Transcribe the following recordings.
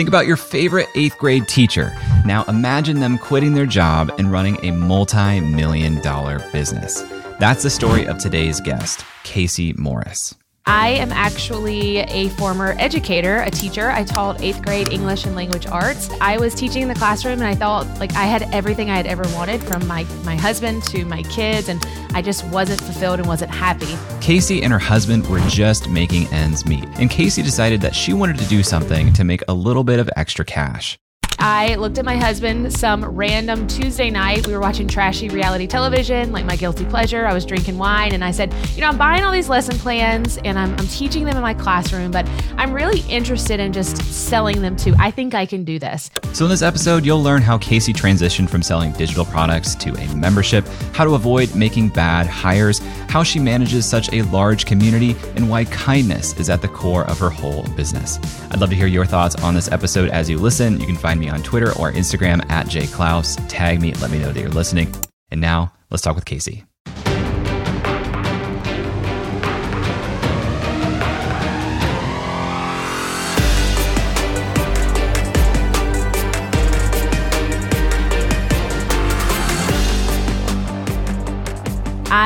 Think about your favorite eighth grade teacher. Now imagine them quitting their job and running a multi million dollar business. That's the story of today's guest, Casey Morris. I am actually a former educator, a teacher. I taught eighth grade English and language arts. I was teaching in the classroom and I thought like I had everything I had ever wanted from my, my husband to my kids, and I just wasn't fulfilled and wasn't happy. Casey and her husband were just making ends meet, and Casey decided that she wanted to do something to make a little bit of extra cash. I looked at my husband some random Tuesday night. We were watching trashy reality television, like my guilty pleasure. I was drinking wine, and I said, You know, I'm buying all these lesson plans and I'm, I'm teaching them in my classroom, but I'm really interested in just selling them too. I think I can do this. So, in this episode, you'll learn how Casey transitioned from selling digital products to a membership, how to avoid making bad hires, how she manages such a large community, and why kindness is at the core of her whole business. I'd love to hear your thoughts on this episode as you listen. You can find me on Twitter or Instagram at jayclouse. Tag me, let me know that you're listening. And now, let's talk with Casey.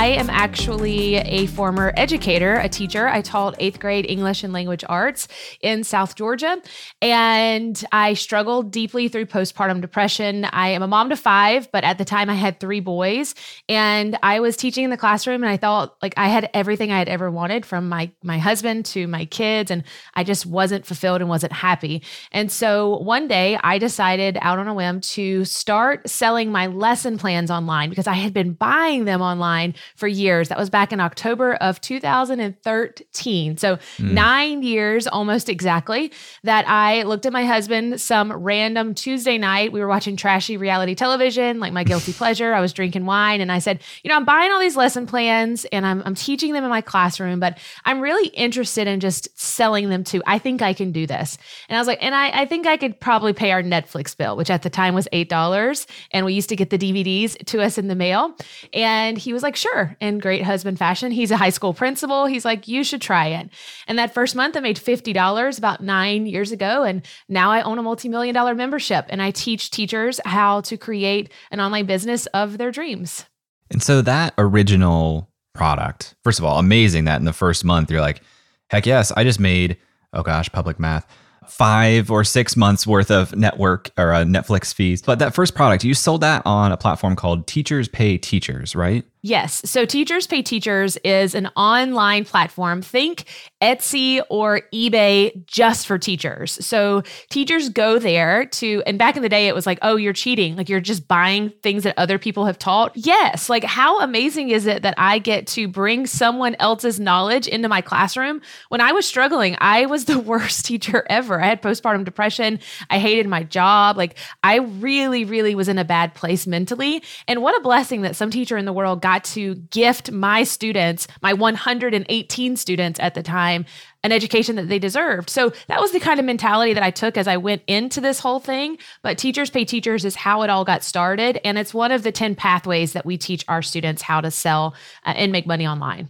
I am actually a former educator, a teacher. I taught eighth grade English and language arts in South Georgia. And I struggled deeply through postpartum depression. I am a mom to five, but at the time I had three boys. And I was teaching in the classroom and I thought like I had everything I had ever wanted from my, my husband to my kids. And I just wasn't fulfilled and wasn't happy. And so one day I decided out on a whim to start selling my lesson plans online because I had been buying them online for years. That was back in October of 2013. So, mm. nine years almost exactly that I looked at my husband some random Tuesday night. We were watching trashy reality television, like my guilty pleasure. I was drinking wine and I said, You know, I'm buying all these lesson plans and I'm, I'm teaching them in my classroom, but I'm really interested in just selling them too. I think I can do this. And I was like, And I, I think I could probably pay our Netflix bill, which at the time was $8. And we used to get the DVDs to us in the mail. And he was like, Sure. In great husband fashion. He's a high school principal. He's like, You should try it. And that first month, I made $50 about nine years ago. And now I own a multi million dollar membership and I teach teachers how to create an online business of their dreams. And so that original product, first of all, amazing that in the first month, you're like, Heck yes, I just made, oh gosh, public math five or six months worth of network or uh, Netflix fees. But that first product, you sold that on a platform called Teachers Pay Teachers, right? Yes. So Teachers Pay Teachers is an online platform. Think Etsy or eBay just for teachers. So teachers go there to, and back in the day, it was like, oh, you're cheating. Like you're just buying things that other people have taught. Yes. Like how amazing is it that I get to bring someone else's knowledge into my classroom? When I was struggling, I was the worst teacher ever. I had postpartum depression. I hated my job. Like I really, really was in a bad place mentally. And what a blessing that some teacher in the world got got to gift my students, my 118 students at the time, an education that they deserved. So that was the kind of mentality that I took as I went into this whole thing. But Teachers Pay Teachers is how it all got started. And it's one of the 10 pathways that we teach our students how to sell uh, and make money online.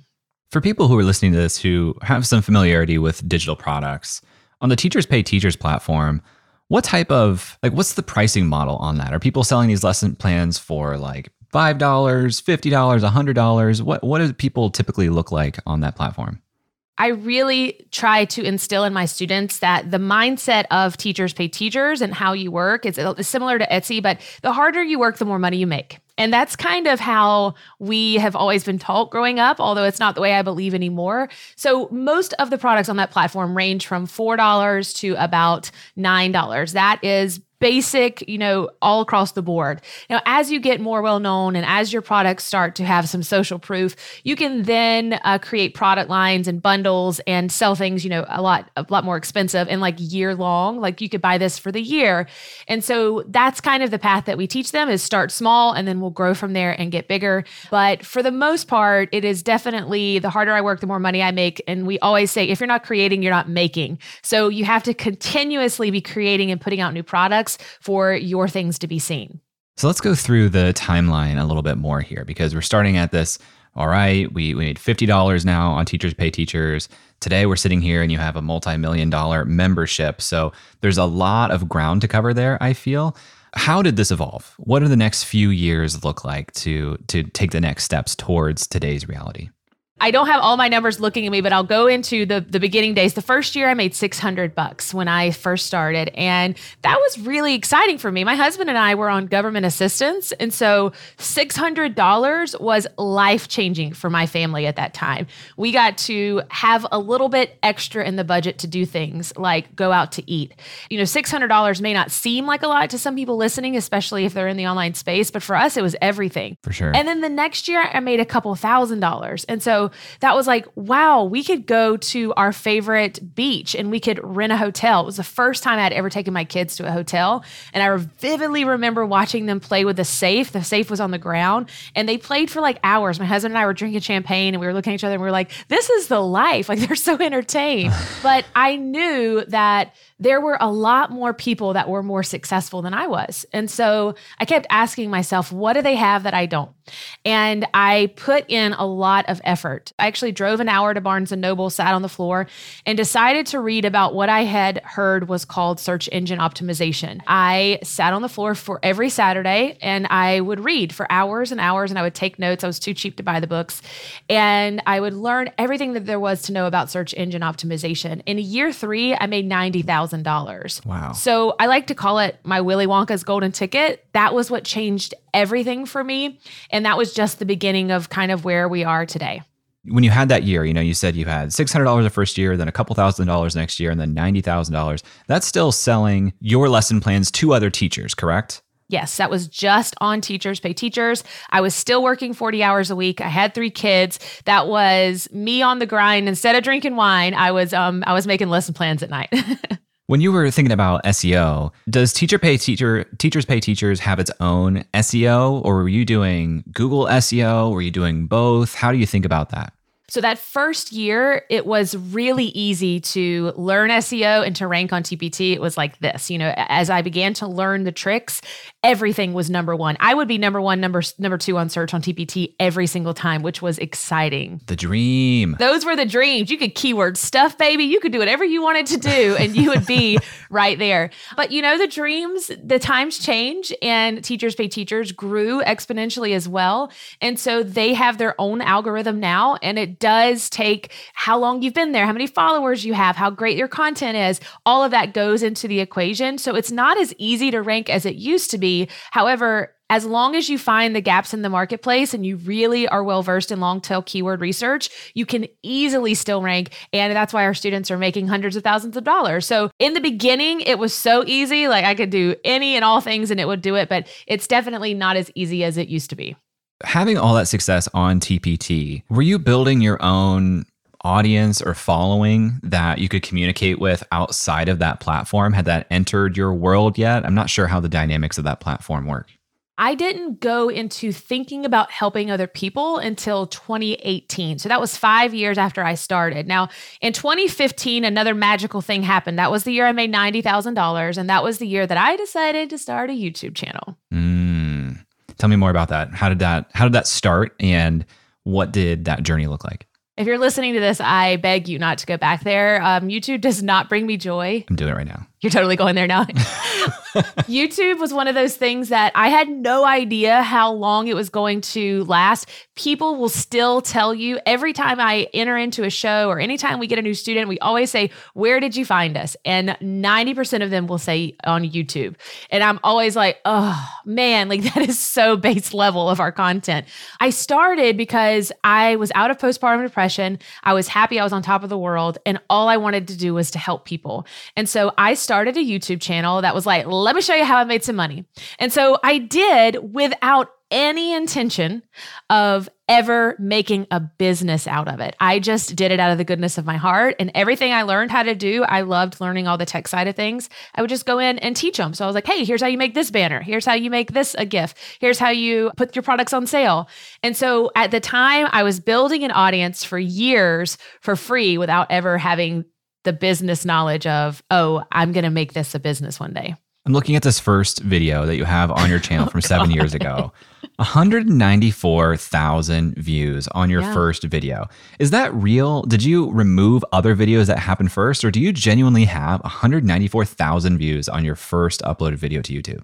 For people who are listening to this who have some familiarity with digital products, on the Teachers Pay Teachers platform, what type of like what's the pricing model on that? Are people selling these lesson plans for like $5, $50, $100? What, what do people typically look like on that platform? I really try to instill in my students that the mindset of teachers pay teachers and how you work uh, is similar to Etsy, but the harder you work, the more money you make. And that's kind of how we have always been taught growing up, although it's not the way I believe anymore. So, most of the products on that platform range from $4 to about $9. That is basic, you know, all across the board. Now, as you get more well known and as your products start to have some social proof, you can then uh, create product lines and bundles and sell things, you know, a lot, a lot more expensive and like year long. Like you could buy this for the year. And so that's kind of the path that we teach them is start small and then we'll grow from there and get bigger. But for the most part, it is definitely the harder I work, the more money I make. And we always say, if you're not creating, you're not making. So you have to continuously be creating and putting out new products for your things to be seen. So let's go through the timeline a little bit more here because we're starting at this all right, we, we made $50 now on Teachers Pay Teachers. Today we're sitting here and you have a multi million dollar membership. So there's a lot of ground to cover there, I feel. How did this evolve? What do the next few years look like to, to take the next steps towards today's reality? I don't have all my numbers looking at me, but I'll go into the the beginning days. The first year I made 600 bucks when I first started, and that was really exciting for me. My husband and I were on government assistance, and so $600 was life-changing for my family at that time. We got to have a little bit extra in the budget to do things like go out to eat. You know, $600 may not seem like a lot to some people listening, especially if they're in the online space, but for us it was everything. For sure. And then the next year I made a couple thousand dollars. And so that was like, wow, we could go to our favorite beach and we could rent a hotel. It was the first time I'd ever taken my kids to a hotel. And I vividly remember watching them play with the safe. The safe was on the ground and they played for like hours. My husband and I were drinking champagne and we were looking at each other and we were like, this is the life. Like they're so entertained. but I knew that there were a lot more people that were more successful than I was. And so I kept asking myself, what do they have that I don't? And I put in a lot of effort. I actually drove an hour to Barnes and Noble, sat on the floor, and decided to read about what I had heard was called search engine optimization. I sat on the floor for every Saturday and I would read for hours and hours and I would take notes. I was too cheap to buy the books. And I would learn everything that there was to know about search engine optimization. In year three, I made 90,000 $1,000. Wow. So I like to call it my Willy Wonka's golden ticket. That was what changed everything for me. And that was just the beginning of kind of where we are today. When you had that year, you know, you said you had $600 the first year, then a couple thousand dollars next year, and then $90,000. That's still selling your lesson plans to other teachers, correct? Yes, that was just on Teachers Pay Teachers. I was still working 40 hours a week. I had three kids. That was me on the grind. Instead of drinking wine, I was um I was making lesson plans at night. When you were thinking about SEO, does Teacher Pay Teacher Teachers Pay Teachers have its own SEO or were you doing Google SEO? Were you doing both? How do you think about that? So that first year, it was really easy to learn SEO and to rank on TPT. It was like this, you know, as I began to learn the tricks, everything was number one. I would be number one, number number two on search on TPT every single time, which was exciting. The dream. Those were the dreams. You could keyword stuff, baby. You could do whatever you wanted to do, and you would be right there. But you know, the dreams, the times change, and teachers pay teachers grew exponentially as well, and so they have their own algorithm now, and it does take how long you've been there, how many followers you have, how great your content is. All of that goes into the equation. So it's not as easy to rank as it used to be. However, as long as you find the gaps in the marketplace and you really are well versed in long tail keyword research, you can easily still rank. And that's why our students are making hundreds of thousands of dollars. So in the beginning, it was so easy. Like I could do any and all things and it would do it, but it's definitely not as easy as it used to be having all that success on TPT, were you building your own audience or following that you could communicate with outside of that platform? Had that entered your world yet? I'm not sure how the dynamics of that platform work. I didn't go into thinking about helping other people until 2018. So that was five years after I started. Now, in 2015, another magical thing happened. That was the year I made $90,000. And that was the year that I decided to start a YouTube channel. Mm. Tell me more about that. How did that how did that start and what did that journey look like? If you're listening to this, I beg you not to go back there. Um, YouTube does not bring me joy. I'm doing it right now. You're totally going there now. YouTube was one of those things that I had no idea how long it was going to last. People will still tell you every time I enter into a show or anytime we get a new student, we always say, Where did you find us? And 90% of them will say on YouTube. And I'm always like, Oh man, like that is so base level of our content. I started because I was out of postpartum depression. I was happy I was on top of the world. And all I wanted to do was to help people. And so I started started a YouTube channel that was like, let me show you how I made some money. And so I did without any intention of ever making a business out of it. I just did it out of the goodness of my heart. And everything I learned how to do, I loved learning all the tech side of things. I would just go in and teach them. So I was like, hey, here's how you make this banner. Here's how you make this a GIF. Here's how you put your products on sale. And so at the time, I was building an audience for years for free without ever having the business knowledge of, oh, I'm going to make this a business one day. I'm looking at this first video that you have on your channel oh, from seven God. years ago. 194,000 views on your Yeah. first video. Is that real? Did you remove other videos that happened first, or do you genuinely have 194,000 views on your first uploaded video to YouTube?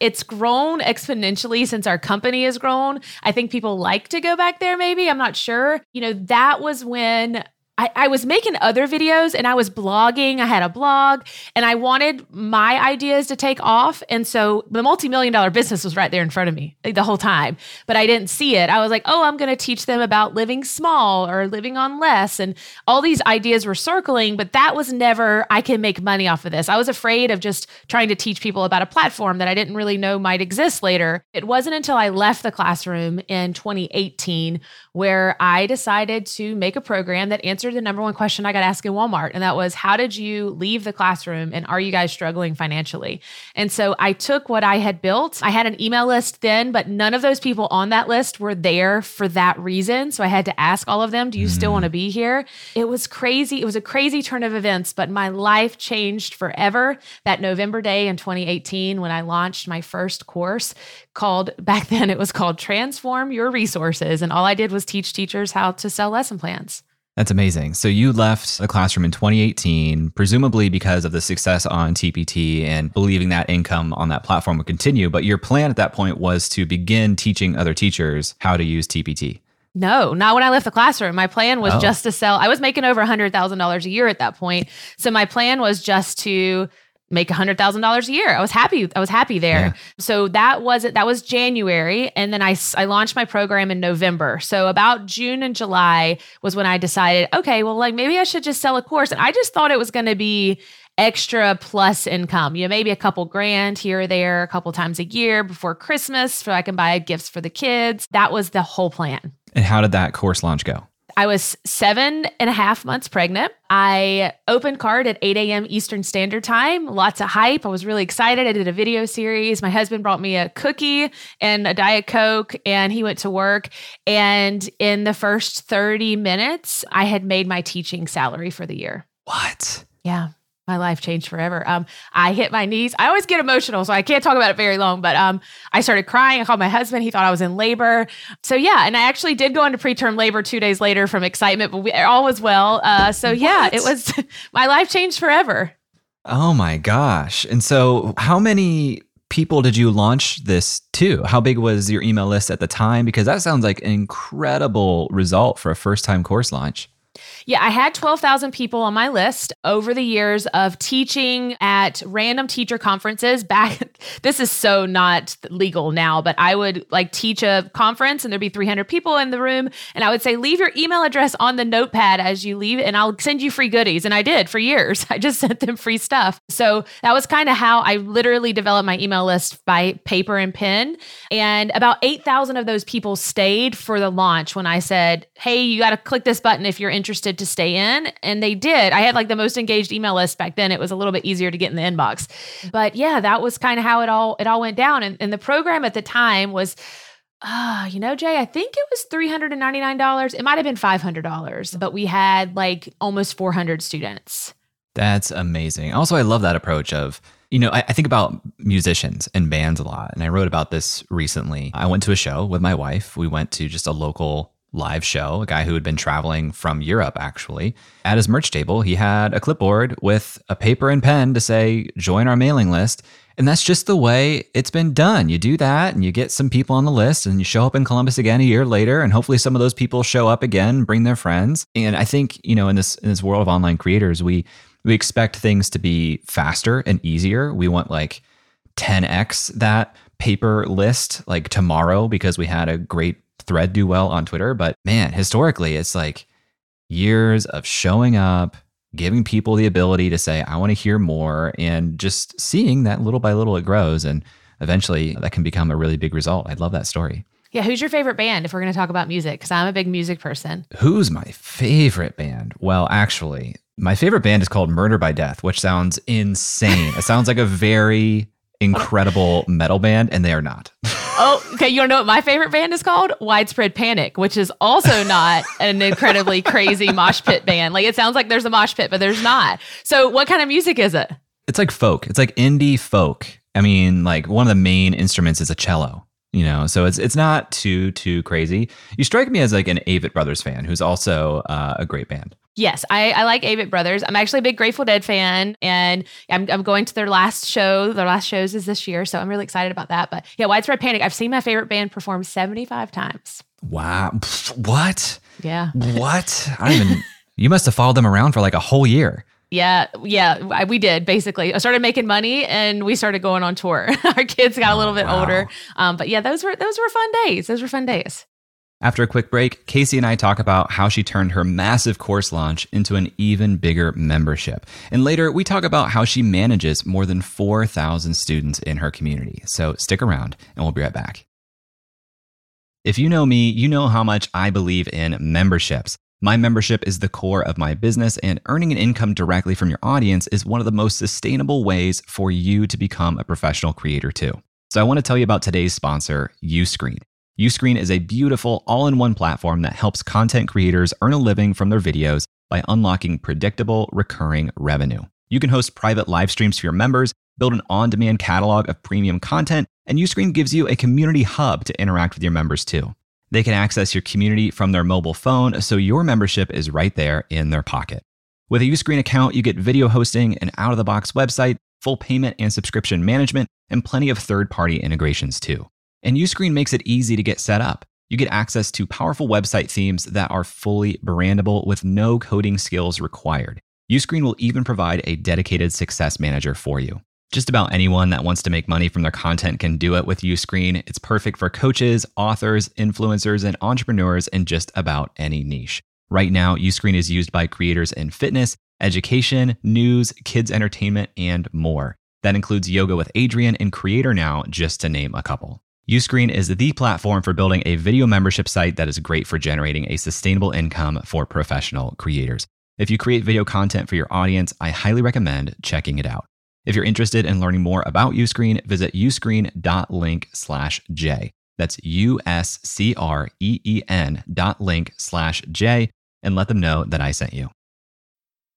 It's grown exponentially since our company has grown. I think people like to go back there, maybe. I'm not sure. You know, that was when I, I was making other videos and I was blogging. I had a blog and I wanted my ideas to take off. And so the multi million dollar business was right there in front of me like, the whole time, but I didn't see it. I was like, oh, I'm going to teach them about living small or living on less. And all these ideas were circling, but that was never, I can make money off of this. I was afraid of just trying to teach people about a platform that I didn't really know might exist later. It wasn't until I left the classroom in 2018 where I decided to make a program that answered the number one question I got asked in Walmart. And that was, how did you leave the classroom and are you guys struggling financially? And so I took what I had built. I had an email list then, but none of those people on that list were there for that reason. So I had to ask all of them, do you mm-hmm. still want to be here? It was crazy. It was a crazy turn of events, but my life changed forever that November day in 2018 when I launched my first course called, back then it was called Transform Your Resources. And all I did was teach teachers how to sell lesson plans. That's amazing. So you left the classroom in 2018, presumably because of the success on TPT and believing that income on that platform would continue. But your plan at that point was to begin teaching other teachers how to use TPT. No, not when I left the classroom. My plan was Oh. just to sell. I was making over $100,000 a year at that point. So my plan was just to make $100,000 a year. I was happy. I was happy there. Yeah. So that was it. That was January. And then I, I launched my program in November. So about June and July was when I decided, okay, well, like maybe I should just sell a course. And I just thought it was going to be extra plus income. You know, maybe a couple grand here or there, a couple times a year before Christmas so I can buy gifts for the kids. That was the whole plan. And how did that course launch go? I was seven and a half months pregnant. I opened card at 8 a.m. Eastern Standard Time. Lots of hype. I was really excited. I did a video series. My husband brought me a cookie and a Diet Coke, and he went to work. And in the first 30 minutes, I had made my teaching salary for the year. What? Yeah. My life changed forever. Um, I hit my knees. I always get emotional, so I can't talk about it very long. But um, I started crying. I called my husband. He thought I was in labor. So yeah, and I actually did go into preterm labor two days later from excitement, but we, all was well. Uh, so yeah, What? it was. my life changed forever. Oh my gosh. And so, how many people did you launch this to? How big was your email list at the time? Because that sounds like an incredible result for a first time course launch. Yeah, I had 12,000 people on my list over the years of teaching at random teacher conferences. Back, this is so not legal now, but I would like teach a conference and there'd be 300 people in the room. And I would say, leave your email address on the notepad as you leave, and I'll send you free goodies. And I did for years. I just sent them free stuff. So that was kind of how I literally developed my email list by paper and pen. And about 8,000 of those people stayed for the launch when I said, hey, you got to click this button if you're interested to stay in. And they did. I had like the most engaged email list back then. It was a little bit easier to get in the inbox. But yeah, that was kind of how it all it all went down. And, and the program at the time was Ah, you know, Jay, I think it was $399. It might have been $500, but we had like almost 400 students. That's amazing. Also, I love that approach of, you know, I, I think about musicians and bands a lot. And I wrote about this recently. I went to a show with my wife. We went to just a local live show, a guy who had been traveling from Europe, actually. At his merch table, he had a clipboard with a paper and pen to say, join our mailing list. And that's just the way it's been done. You do that and you get some people on the list and you show up in Columbus again a year later and hopefully some of those people show up again, bring their friends. And I think, you know, in this in this world of online creators, we we expect things to be faster and easier. We want like 10x that paper list like tomorrow because we had a great thread do well on Twitter, but man, historically it's like years of showing up, giving people the ability to say, I want to hear more, and just seeing that little by little it grows. And eventually that can become a really big result. I'd love that story. Yeah, who's your favorite band if we're going to talk about music? Because I'm a big music person. Who's my favorite band? Well, actually, my favorite band is called Murder by Death, which sounds insane. it sounds like a very incredible metal band, and they are not. Oh, okay. You want to know what my favorite band is called? Widespread Panic, which is also not an incredibly crazy mosh pit band. Like it sounds like there's a mosh pit, but there's not. So, what kind of music is it? It's like folk. It's like indie folk. I mean, like one of the main instruments is a cello. you know, so it's it's not too too crazy. You strike me as like an Avett Brothers fan, who's also uh, a great band. Yes, I, I like Avett Brothers. I'm actually a big Grateful Dead fan, and I'm, I'm going to their last show. Their last shows is this year, so I'm really excited about that. But yeah, Widespread Panic. I've seen my favorite band perform 75 times. Wow, what? Yeah, what? I don't even. you must have followed them around for like a whole year. Yeah, yeah, we did basically. I started making money and we started going on tour. Our kids got a little bit wow. older, um, but yeah, those were those were fun days. Those were fun days. After a quick break, Casey and I talk about how she turned her massive course launch into an even bigger membership. And later, we talk about how she manages more than 4,000 students in her community. So stick around and we'll be right back. If you know me, you know how much I believe in memberships. My membership is the core of my business, and earning an income directly from your audience is one of the most sustainable ways for you to become a professional creator, too. So, I want to tell you about today's sponsor, Uscreen. Uscreen is a beautiful all in one platform that helps content creators earn a living from their videos by unlocking predictable, recurring revenue. You can host private live streams for your members, build an on demand catalog of premium content, and Uscreen gives you a community hub to interact with your members too. They can access your community from their mobile phone, so your membership is right there in their pocket. With a Uscreen account, you get video hosting, an out of the box website, full payment and subscription management, and plenty of third party integrations too. And Uscreen makes it easy to get set up. You get access to powerful website themes that are fully brandable with no coding skills required. Uscreen will even provide a dedicated success manager for you. Just about anyone that wants to make money from their content can do it with Uscreen. It's perfect for coaches, authors, influencers, and entrepreneurs in just about any niche. Right now, Uscreen is used by creators in fitness, education, news, kids entertainment, and more. That includes Yoga with Adriene and Creator Now, just to name a couple. Uscreen is the platform for building a video membership site that is great for generating a sustainable income for professional creators. If you create video content for your audience, I highly recommend checking it out. If you're interested in learning more about Uscreen, visit uscreen.link slash J. That's U-S-C-R-E-E-N dot link slash J and let them know that I sent you.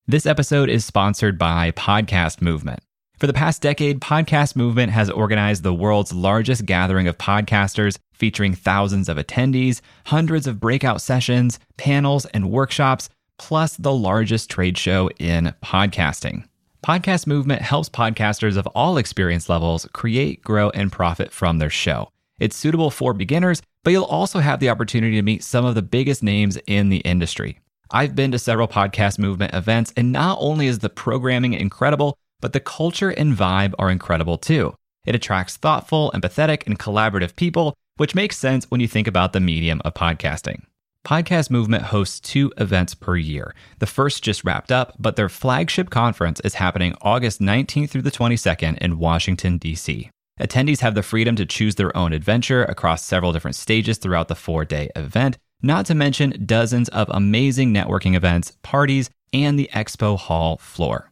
This episode is sponsored by Podcast Movement. For the past decade, Podcast Movement has organized the world's largest gathering of podcasters, featuring thousands of attendees, hundreds of breakout sessions, panels, and workshops, plus the largest trade show in podcasting. Podcast Movement helps podcasters of all experience levels create, grow, and profit from their show. It's suitable for beginners, but you'll also have the opportunity to meet some of the biggest names in the industry. I've been to several Podcast Movement events, and not only is the programming incredible, but the culture and vibe are incredible too. It attracts thoughtful, empathetic, and collaborative people, which makes sense when you think about the medium of podcasting. Podcast Movement hosts two events per year. The first just wrapped up, but their flagship conference is happening August 19th through the 22nd in Washington, D.C. Attendees have the freedom to choose their own adventure across several different stages throughout the four day event, not to mention dozens of amazing networking events, parties, and the expo hall floor.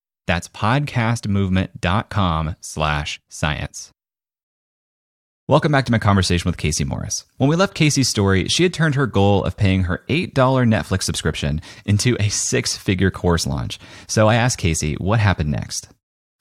That's podcastmovement.com slash science. Welcome back to my conversation with Casey Morris. When we left Casey's story, she had turned her goal of paying her $8 Netflix subscription into a six figure course launch. So I asked Casey, what happened next?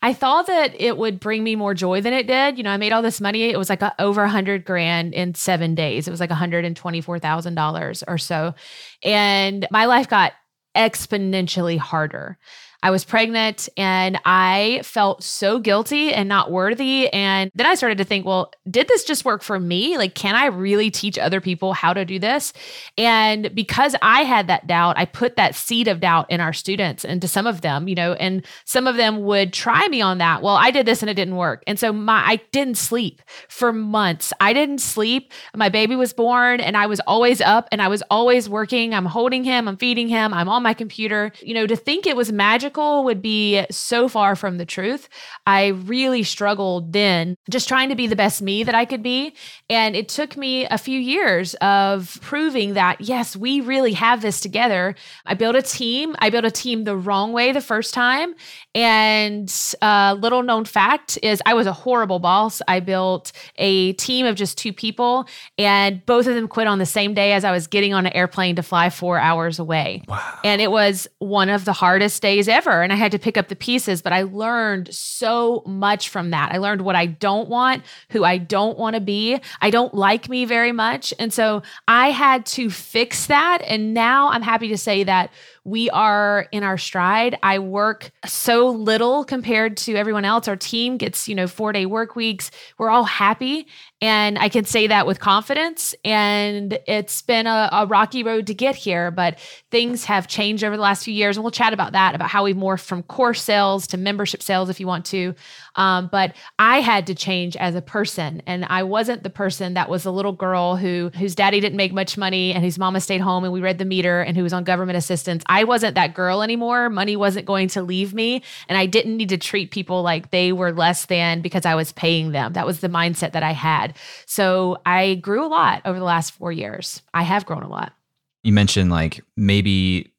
I thought that it would bring me more joy than it did. You know, I made all this money. It was like a, over a hundred grand in seven days. It was like $124,000 or so. And my life got exponentially harder. I was pregnant and I felt so guilty and not worthy. And then I started to think, well, did this just work for me? Like, can I really teach other people how to do this? And because I had that doubt, I put that seed of doubt in our students and to some of them, you know, and some of them would try me on that. Well, I did this and it didn't work. And so my I didn't sleep for months. I didn't sleep. My baby was born and I was always up and I was always working. I'm holding him, I'm feeding him, I'm on my computer. You know, to think it was magic logical would be so far from the truth. I really struggled then just trying to be the best me that I could be. And it took me a few years of proving that, yes, we really have this together. I built a team. I built a team the wrong way the first time. And a little known fact is I was a horrible boss. I built a team of just two people, and both of them quit on the same day as I was getting on an airplane to fly four hours away. Wow. And it was one of the hardest days ever. And I had to pick up the pieces, but I learned so much from that. I learned what I don't want, who I don't want to be. I don't like me very much. And so I had to fix that. And now I'm happy to say that we are in our stride. I work so little compared to everyone else. Our team gets, you know, four day work weeks. We're all happy. And I can say that with confidence. And it's been a, a, rocky road to get here, but things have changed over the last few years. And we'll chat about that, about how we morphed from course sales to membership sales if you want to. Um, but I had to change as a person. And I wasn't the person that was a little girl who whose daddy didn't make much money and whose mama stayed home and we read the meter and who was on government assistance. I wasn't that girl anymore. Money wasn't going to leave me. And I didn't need to treat people like they were less than because I was paying them. That was the mindset that I had. So I grew a lot over the last four years. I have grown a lot. You mentioned like maybe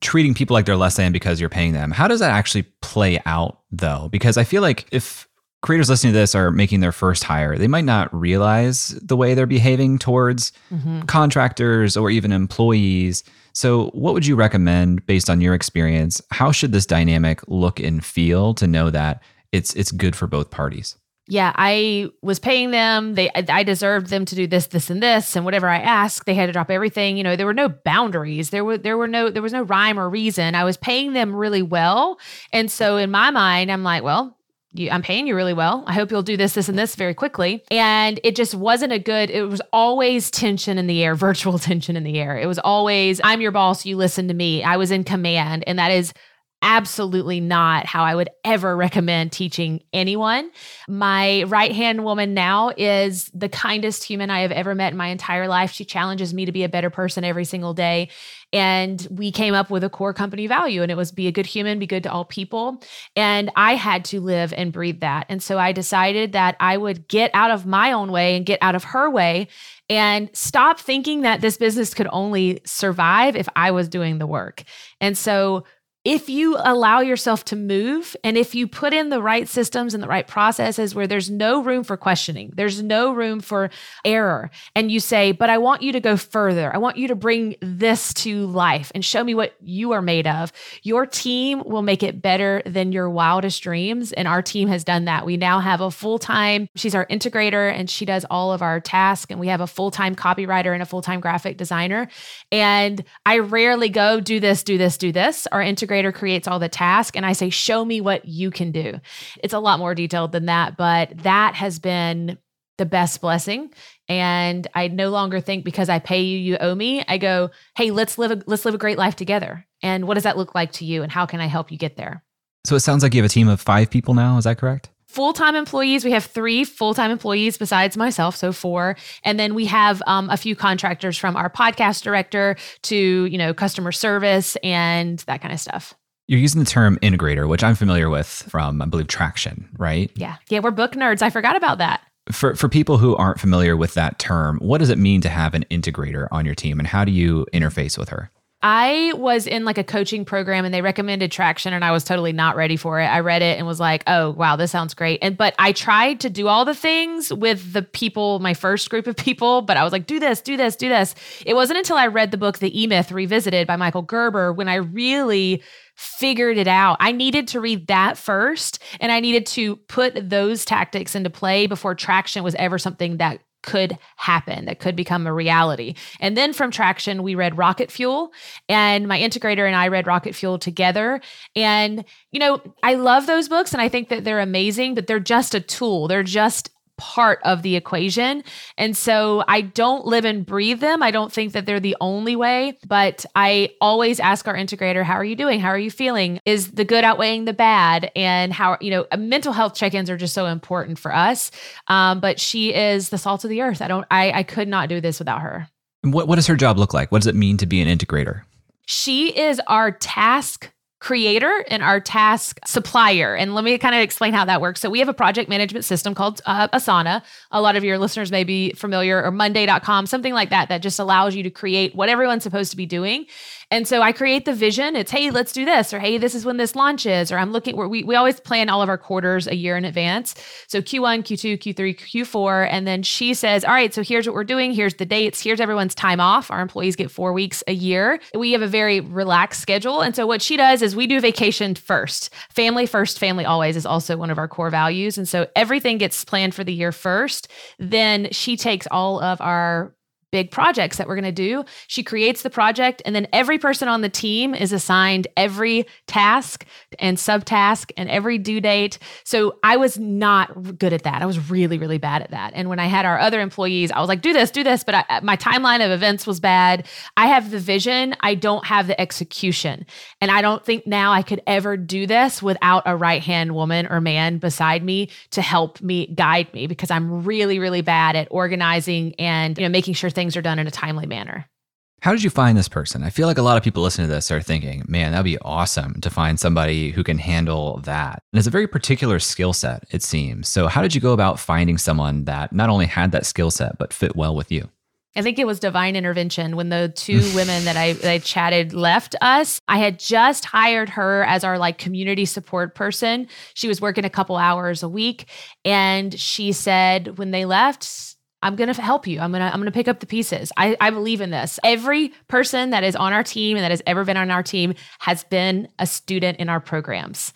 treating people like they're less than because you're paying them. How does that actually play out though? Because I feel like if creators listening to this are making their first hire, they might not realize the way they're behaving towards mm-hmm. contractors or even employees. So, what would you recommend based on your experience? How should this dynamic look and feel to know that it's it's good for both parties? Yeah, I was paying them. They, I deserved them to do this, this, and this, and whatever I asked, they had to drop everything. You know, there were no boundaries. There were, there were no, there was no rhyme or reason. I was paying them really well, and so in my mind, I'm like, well, you, I'm paying you really well. I hope you'll do this, this, and this very quickly. And it just wasn't a good, it was always tension in the air, virtual tension in the air. It was always, I'm your boss, you listen to me. I was in command. And that is absolutely not how I would ever recommend teaching anyone. My right hand woman now is the kindest human I have ever met in my entire life. She challenges me to be a better person every single day. And we came up with a core company value, and it was be a good human, be good to all people. And I had to live and breathe that. And so I decided that I would get out of my own way and get out of her way and stop thinking that this business could only survive if I was doing the work. And so if you allow yourself to move and if you put in the right systems and the right processes where there's no room for questioning, there's no room for error, and you say, But I want you to go further. I want you to bring this to life and show me what you are made of. Your team will make it better than your wildest dreams. And our team has done that. We now have a full time, she's our integrator and she does all of our tasks. And we have a full time copywriter and a full time graphic designer. And I rarely go, Do this, do this, do this. Our integrator integrator creates all the tasks and I say, show me what you can do. It's a lot more detailed than that, but that has been the best blessing. And I no longer think because I pay you, you owe me. I go, hey, let's live a let's live a great life together. And what does that look like to you? And how can I help you get there? So it sounds like you have a team of five people now. Is that correct? Full time employees. We have three full time employees besides myself, so four. And then we have um, a few contractors from our podcast director to you know customer service and that kind of stuff. You're using the term integrator, which I'm familiar with from, I believe, Traction, right? Yeah, yeah, we're book nerds. I forgot about that. For for people who aren't familiar with that term, what does it mean to have an integrator on your team, and how do you interface with her? I was in like a coaching program and they recommended traction and I was totally not ready for it. I read it and was like, "Oh, wow, this sounds great." And but I tried to do all the things with the people, my first group of people, but I was like, "Do this, do this, do this." It wasn't until I read the book The E-Myth Revisited by Michael Gerber when I really figured it out. I needed to read that first and I needed to put those tactics into play before traction was ever something that could happen, that could become a reality. And then from Traction, we read Rocket Fuel, and my integrator and I read Rocket Fuel together. And, you know, I love those books and I think that they're amazing, but they're just a tool. They're just part of the equation. And so I don't live and breathe them. I don't think that they're the only way, but I always ask our integrator, how are you doing? How are you feeling? Is the good outweighing the bad? And how, you know, mental health check-ins are just so important for us. Um, but she is the salt of the earth. I don't, I, I could not do this without her. What, what does her job look like? What does it mean to be an integrator? She is our task creator and our task supplier. And let me kind of explain how that works. So we have a project management system called uh, Asana. A lot of your listeners may be familiar or Monday.com, something like that, that just allows you to create what everyone's supposed to be doing. And so I create the vision. It's, hey, let's do this, or hey, this is when this launches, or I'm looking where we, we always plan all of our quarters a year in advance. So Q1, Q2, Q3, Q4. And then she says, all right, so here's what we're doing. Here's the dates. Here's everyone's time off. Our employees get four weeks a year. We have a very relaxed schedule. And so what she does is we do vacation first. Family first, family always is also one of our core values. And so everything gets planned for the year first. Then she takes all of our big projects that we're going to do. She creates the project, and then every person on the team is assigned every task and subtask and every due date. So I was not good at that. I was really, really bad at that. And when I had our other employees, I was like, do this, do this. But I, my timeline of events was bad. I have the vision, I don't have the execution. And I don't think now I could ever do this without a right hand woman or man beside me to help me guide me because I'm really, really bad at organizing and you know making sure things things are done in a timely manner. How did you find this person? I feel like a lot of people listening to this are thinking, man, that'd be awesome to find somebody who can handle that. And it's a very particular skill set, it seems. So, how did you go about finding someone that not only had that skill set, but fit well with you? I think it was divine intervention when the two women that I, that I chatted left us. I had just hired her as our like community support person. She was working a couple hours a week. And she said when they left, I'm going to help you. I'm going to I'm going to pick up the pieces. I I believe in this. Every person that is on our team and that has ever been on our team has been a student in our programs.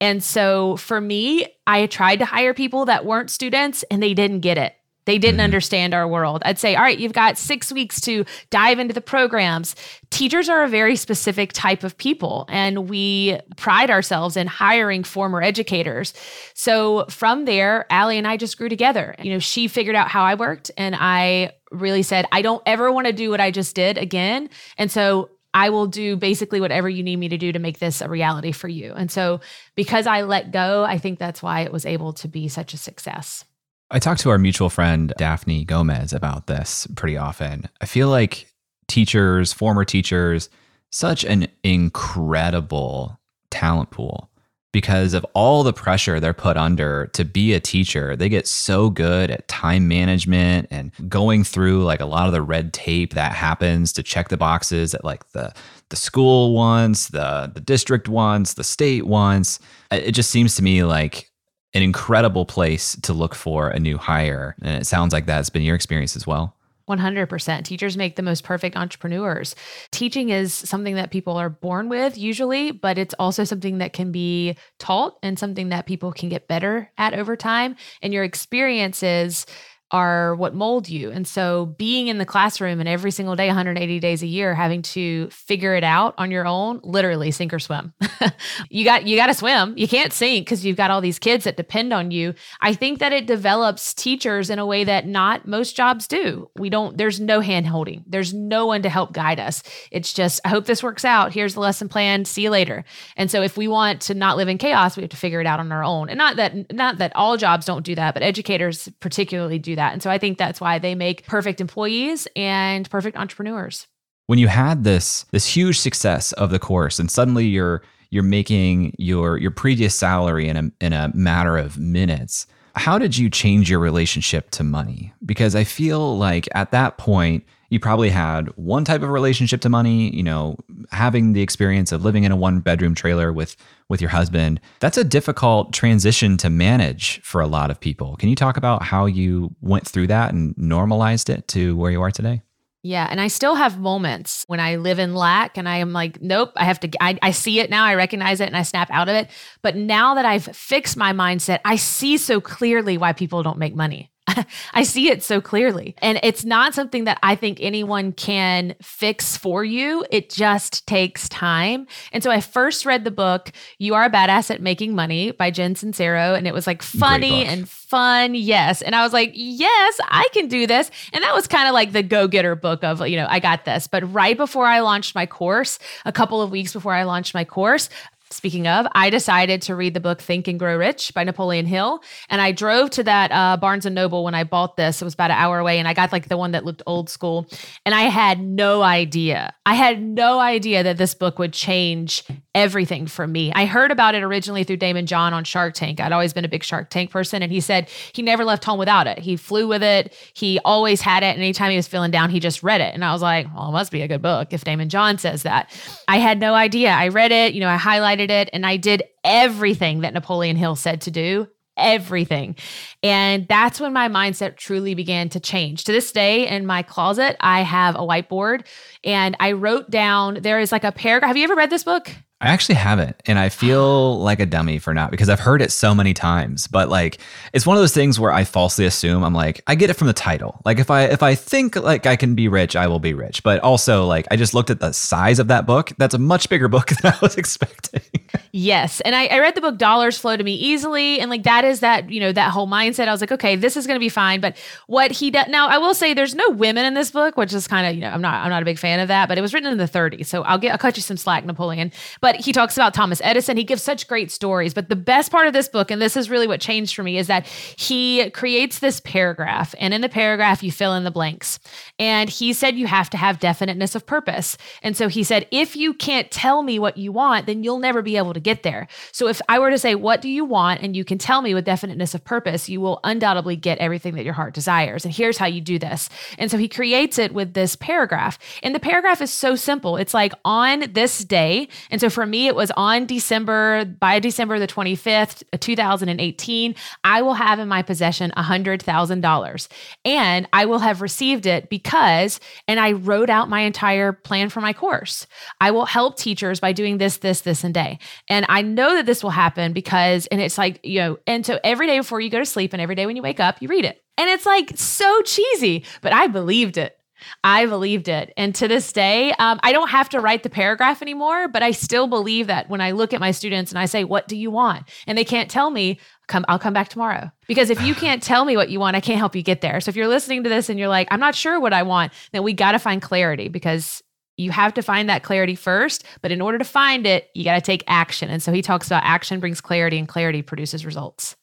And so for me, I tried to hire people that weren't students and they didn't get it. They didn't mm-hmm. understand our world. I'd say, all right, you've got six weeks to dive into the programs. Teachers are a very specific type of people, and we pride ourselves in hiring former educators. So from there, Allie and I just grew together. You know, she figured out how I worked, and I really said, I don't ever want to do what I just did again. And so I will do basically whatever you need me to do to make this a reality for you. And so, because I let go, I think that's why it was able to be such a success. I talk to our mutual friend, Daphne Gomez, about this pretty often. I feel like teachers, former teachers, such an incredible talent pool because of all the pressure they're put under to be a teacher. They get so good at time management and going through like a lot of the red tape that happens to check the boxes at like the the school wants, the the district wants, the state wants. It just seems to me like an incredible place to look for a new hire. And it sounds like that's been your experience as well. 100%. Teachers make the most perfect entrepreneurs. Teaching is something that people are born with usually, but it's also something that can be taught and something that people can get better at over time. And your experiences are what mold you. And so being in the classroom and every single day, 180 days a year, having to figure it out on your own, literally sink or swim. you got you got to swim. You can't sink because you've got all these kids that depend on you. I think that it develops teachers in a way that not most jobs do. We don't there's no hand holding. There's no one to help guide us. It's just I hope this works out. Here's the lesson plan. See you later. And so if we want to not live in chaos, we have to figure it out on our own. And not that not that all jobs don't do that, but educators particularly do that. And so I think that's why they make perfect employees and perfect entrepreneurs. When you had this this huge success of the course and suddenly you're you're making your your previous salary in a in a matter of minutes, how did you change your relationship to money? Because I feel like at that point you probably had one type of relationship to money, you know, having the experience of living in a one bedroom trailer with with your husband. That's a difficult transition to manage for a lot of people. Can you talk about how you went through that and normalized it to where you are today? Yeah. And I still have moments when I live in lack and I am like, nope, I have to, I, I, see it now. I recognize it and I snap out of it. But now that I've fixed my mindset, I see so clearly why people don't make money. I see it so clearly. And it's not something that I think anyone can fix for you. It just takes time. And so I first read the book, You Are a Badass at Making Money by Jen Sincero. And it was like funny and fun. Yes. And I was like, yes, I can do this. And that was kind of like the go getter book of, you know, I got this. But right before I launched my course, a couple of weeks before I launched my course, Speaking of, I decided to read the book Think and Grow Rich by Napoleon Hill. And I drove to that uh, Barnes and Noble when I bought this. It was about an hour away. And I got like the one that looked old school. And I had no idea. I had no idea that this book would change everything for me. I heard about it originally through Daymond John on Shark Tank. I'd always been a big Shark Tank person. And he said he never left home without it. He flew with it. He always had it. And anytime he was feeling down, he just read it. And I was like, well, it must be a good book if Daymond John says that. I had no idea. I read it, you know, I highlighted it and I did everything that Napoleon Hill said to do everything. And that's when my mindset truly began to change. To this day, in my closet, I have a whiteboard and I wrote down there is like a paragraph. Have you ever read this book? I actually haven't, and I feel like a dummy for not because I've heard it so many times. But like, it's one of those things where I falsely assume I'm like, I get it from the title. Like, if I if I think like I can be rich, I will be rich. But also, like, I just looked at the size of that book. That's a much bigger book than I was expecting. Yes, and I, I read the book "Dollars Flow to Me Easily," and like that is that you know that whole mindset. I was like, okay, this is going to be fine. But what he does now, I will say, there's no women in this book, which is kind of you know I'm not I'm not a big fan of that. But it was written in the 30s, so I'll get I'll cut you some slack, Napoleon. But he talks about Thomas Edison. He gives such great stories. But the best part of this book, and this is really what changed for me, is that he creates this paragraph. And in the paragraph, you fill in the blanks. And he said you have to have definiteness of purpose. And so he said, if you can't tell me what you want, then you'll never be able to get there. So if I were to say, what do you want? And you can tell me with definiteness of purpose, you will undoubtedly get everything that your heart desires. And here's how you do this. And so he creates it with this paragraph. And the paragraph is so simple. It's like on this day. And so for me, it was on December, by December the 25th, uh, 2018, I will have in my possession $100,000. And I will have received it because, and I wrote out my entire plan for my course. I will help teachers by doing this, this, this, and day. And I know that this will happen because, and it's like, you know, and so every day before you go to sleep and every day when you wake up, you read it. And it's like so cheesy, but I believed it. I believed it. And to this day, um, I don't have to write the paragraph anymore, but I still believe that when I look at my students and I say, What do you want? And they can't tell me, come I'll come back tomorrow. Because if you can't tell me what you want, I can't help you get there. So if you're listening to this and you're like, I'm not sure what I want, then we got to find clarity because you have to find that clarity first. But in order to find it, you got to take action. And so he talks about action brings clarity and clarity produces results.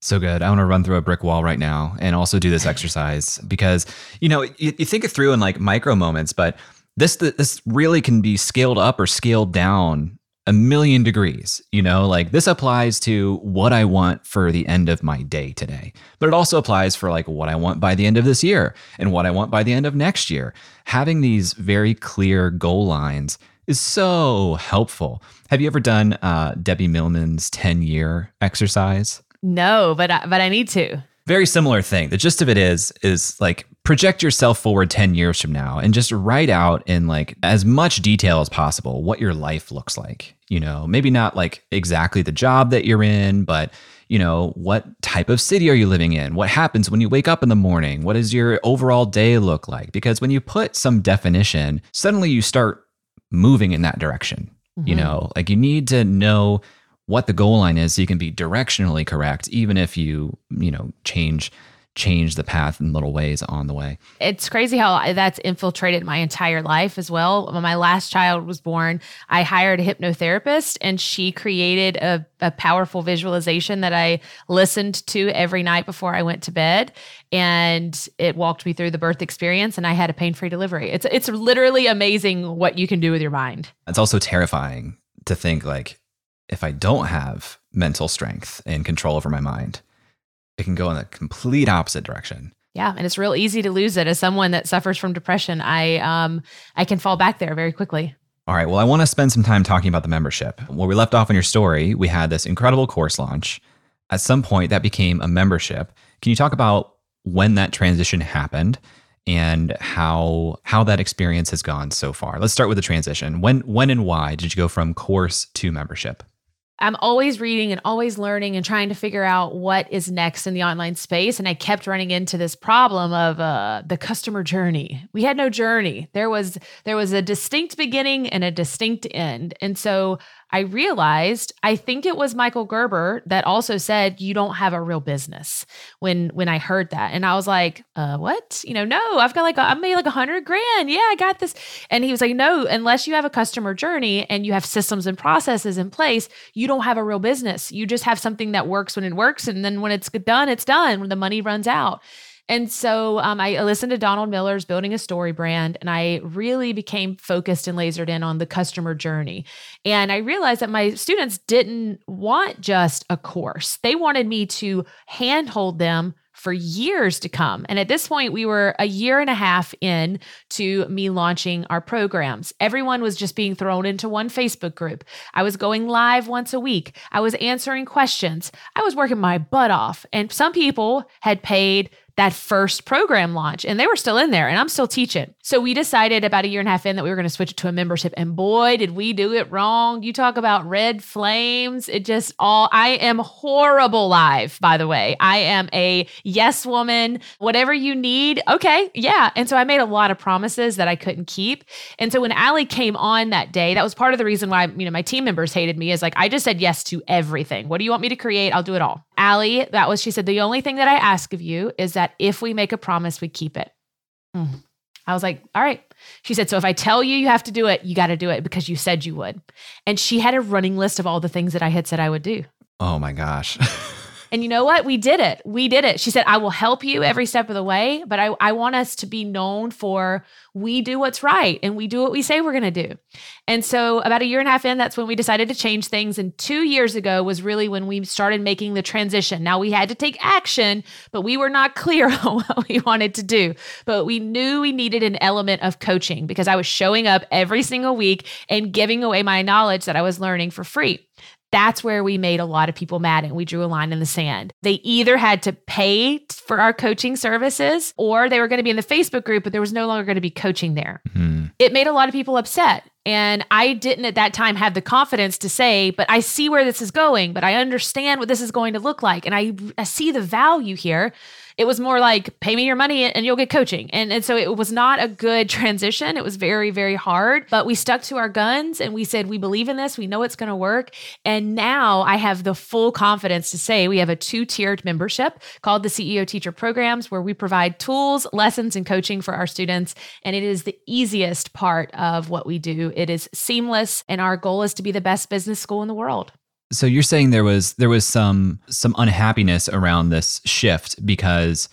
So good. I want to run through a brick wall right now and also do this exercise because, you know, you, you think it through in like micro moments, but this this really can be scaled up or scaled down a million degrees. You know, like this applies to what I want for the end of my day today, but it also applies for like what I want by the end of this year and what I want by the end of next year. Having these very clear goal lines is so helpful. Have you ever done uh, Debbie Millman's 10 year exercise? No, but I, but I need to. Very similar thing. The gist of it is is like project yourself forward 10 years from now and just write out in like as much detail as possible what your life looks like. You know, maybe not like exactly the job that you're in, but you know, what type of city are you living in? What happens when you wake up in the morning? What does your overall day look like? Because when you put some definition, suddenly you start moving in that direction. Mm-hmm. You know, like you need to know what the goal line is so you can be directionally correct even if you you know change change the path in little ways on the way. It's crazy how that's infiltrated my entire life as well. When my last child was born i hired a hypnotherapist and she created a, a powerful visualization that i listened to every night before i went to bed. And it walked me through the birth experience and i had a pain-free delivery. It's it's literally amazing what you can do with your mind. It's also terrifying to think like if I don't have mental strength and control over my mind, it can go in the complete opposite direction. Yeah, and it's real easy to lose it. As someone that suffers from depression, I um I can fall back there very quickly. All right. Well, I want to spend some time talking about the membership. Where we left off in your story, we had this incredible course launch. At some point, that became a membership. Can you talk about when that transition happened and how how that experience has gone so far? Let's start with the transition. When when and why did you go from course to membership? I'm always reading and always learning and trying to figure out what is next in the online space. And I kept running into this problem of uh, the customer journey. We had no journey. There was there was a distinct beginning and a distinct end. And so I realized I think it was Michael Gerber that also said you don't have a real business when when I heard that. And I was like uh what? You know no I've got like a, I made like a hundred grand. Yeah I got this. And he was like no unless you have a customer journey and you have systems and processes in place you don't have a real business. You just have something that works when it works and then when it's done it's done. When the money runs out and so um, I listened to Donald Miller's Building a Story brand, and I really became focused and lasered in on the customer journey. And I realized that my students didn't want just a course, they wanted me to handhold them for years to come. And at this point, we were a year and a half in to me launching our programs. Everyone was just being thrown into one Facebook group. I was going live once a week. I was answering questions. I was working my butt off. And some people had paid that first program launch and they were still in there and I'm still teaching. So we decided about a year and a half in that we were going to switch it to a membership and boy did we do it wrong. You talk about red flames. It just all I am horrible live by the way. I am a yes woman. Whatever you need. Okay. Yeah. And so I made a lot of promises that I couldn't keep. And so when Allie came on that day, that was part of the reason why, you know, my team members hated me is like I just said yes to everything. What do you want me to create? I'll do it all. Allie, that was, she said, the only thing that I ask of you is that if we make a promise, we keep it. Mm. I was like, all right. She said, so if I tell you you have to do it, you got to do it because you said you would. And she had a running list of all the things that I had said I would do. Oh my gosh. And you know what? We did it. We did it. She said, I will help you every step of the way, but I, I want us to be known for we do what's right and we do what we say we're going to do. And so, about a year and a half in, that's when we decided to change things. And two years ago was really when we started making the transition. Now, we had to take action, but we were not clear on what we wanted to do. But we knew we needed an element of coaching because I was showing up every single week and giving away my knowledge that I was learning for free. That's where we made a lot of people mad and we drew a line in the sand. They either had to pay for our coaching services or they were going to be in the Facebook group, but there was no longer going to be coaching there. Mm-hmm. It made a lot of people upset. And I didn't at that time have the confidence to say, but I see where this is going, but I understand what this is going to look like. And I, I see the value here. It was more like, pay me your money and you'll get coaching. And, and so it was not a good transition. It was very, very hard, but we stuck to our guns and we said, we believe in this. We know it's going to work. And now I have the full confidence to say we have a two tiered membership called the CEO Teacher Programs, where we provide tools, lessons, and coaching for our students. And it is the easiest part of what we do. It is seamless. And our goal is to be the best business school in the world. So you're saying there was there was some some unhappiness around this shift because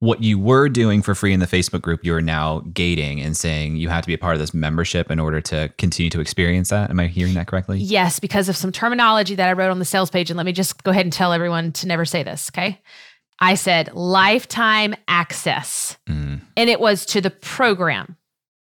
what you were doing for free in the Facebook group, you are now gating and saying you have to be a part of this membership in order to continue to experience that. Am I hearing that correctly? Yes, because of some terminology that I wrote on the sales page. And let me just go ahead and tell everyone to never say this, okay? I said lifetime access. Mm. And it was to the program,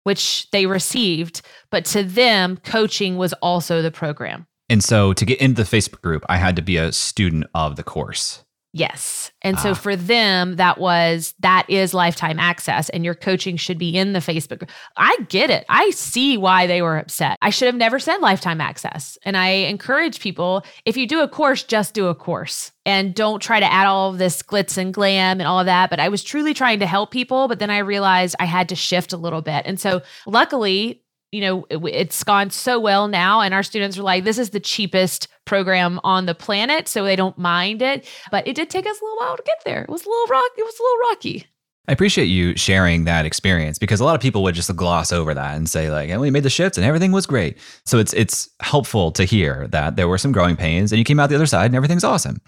which they received, but to them, coaching was also the program. And so to get into the Facebook group, I had to be a student of the course. Yes. And so ah. for them, that was that is lifetime access, and your coaching should be in the Facebook. Group. I get it. I see why they were upset. I should have never said lifetime access. And I encourage people if you do a course, just do a course and don't try to add all of this glitz and glam and all of that. But I was truly trying to help people. But then I realized I had to shift a little bit. And so luckily, you know, it, it's gone so well now. And our students are like, this is the cheapest program on the planet. So they don't mind it. But it did take us a little while to get there. It was a little rock. It was a little rocky. I appreciate you sharing that experience because a lot of people would just gloss over that and say like, "And we made the shift and everything was great." So it's it's helpful to hear that there were some growing pains and you came out the other side and everything's awesome.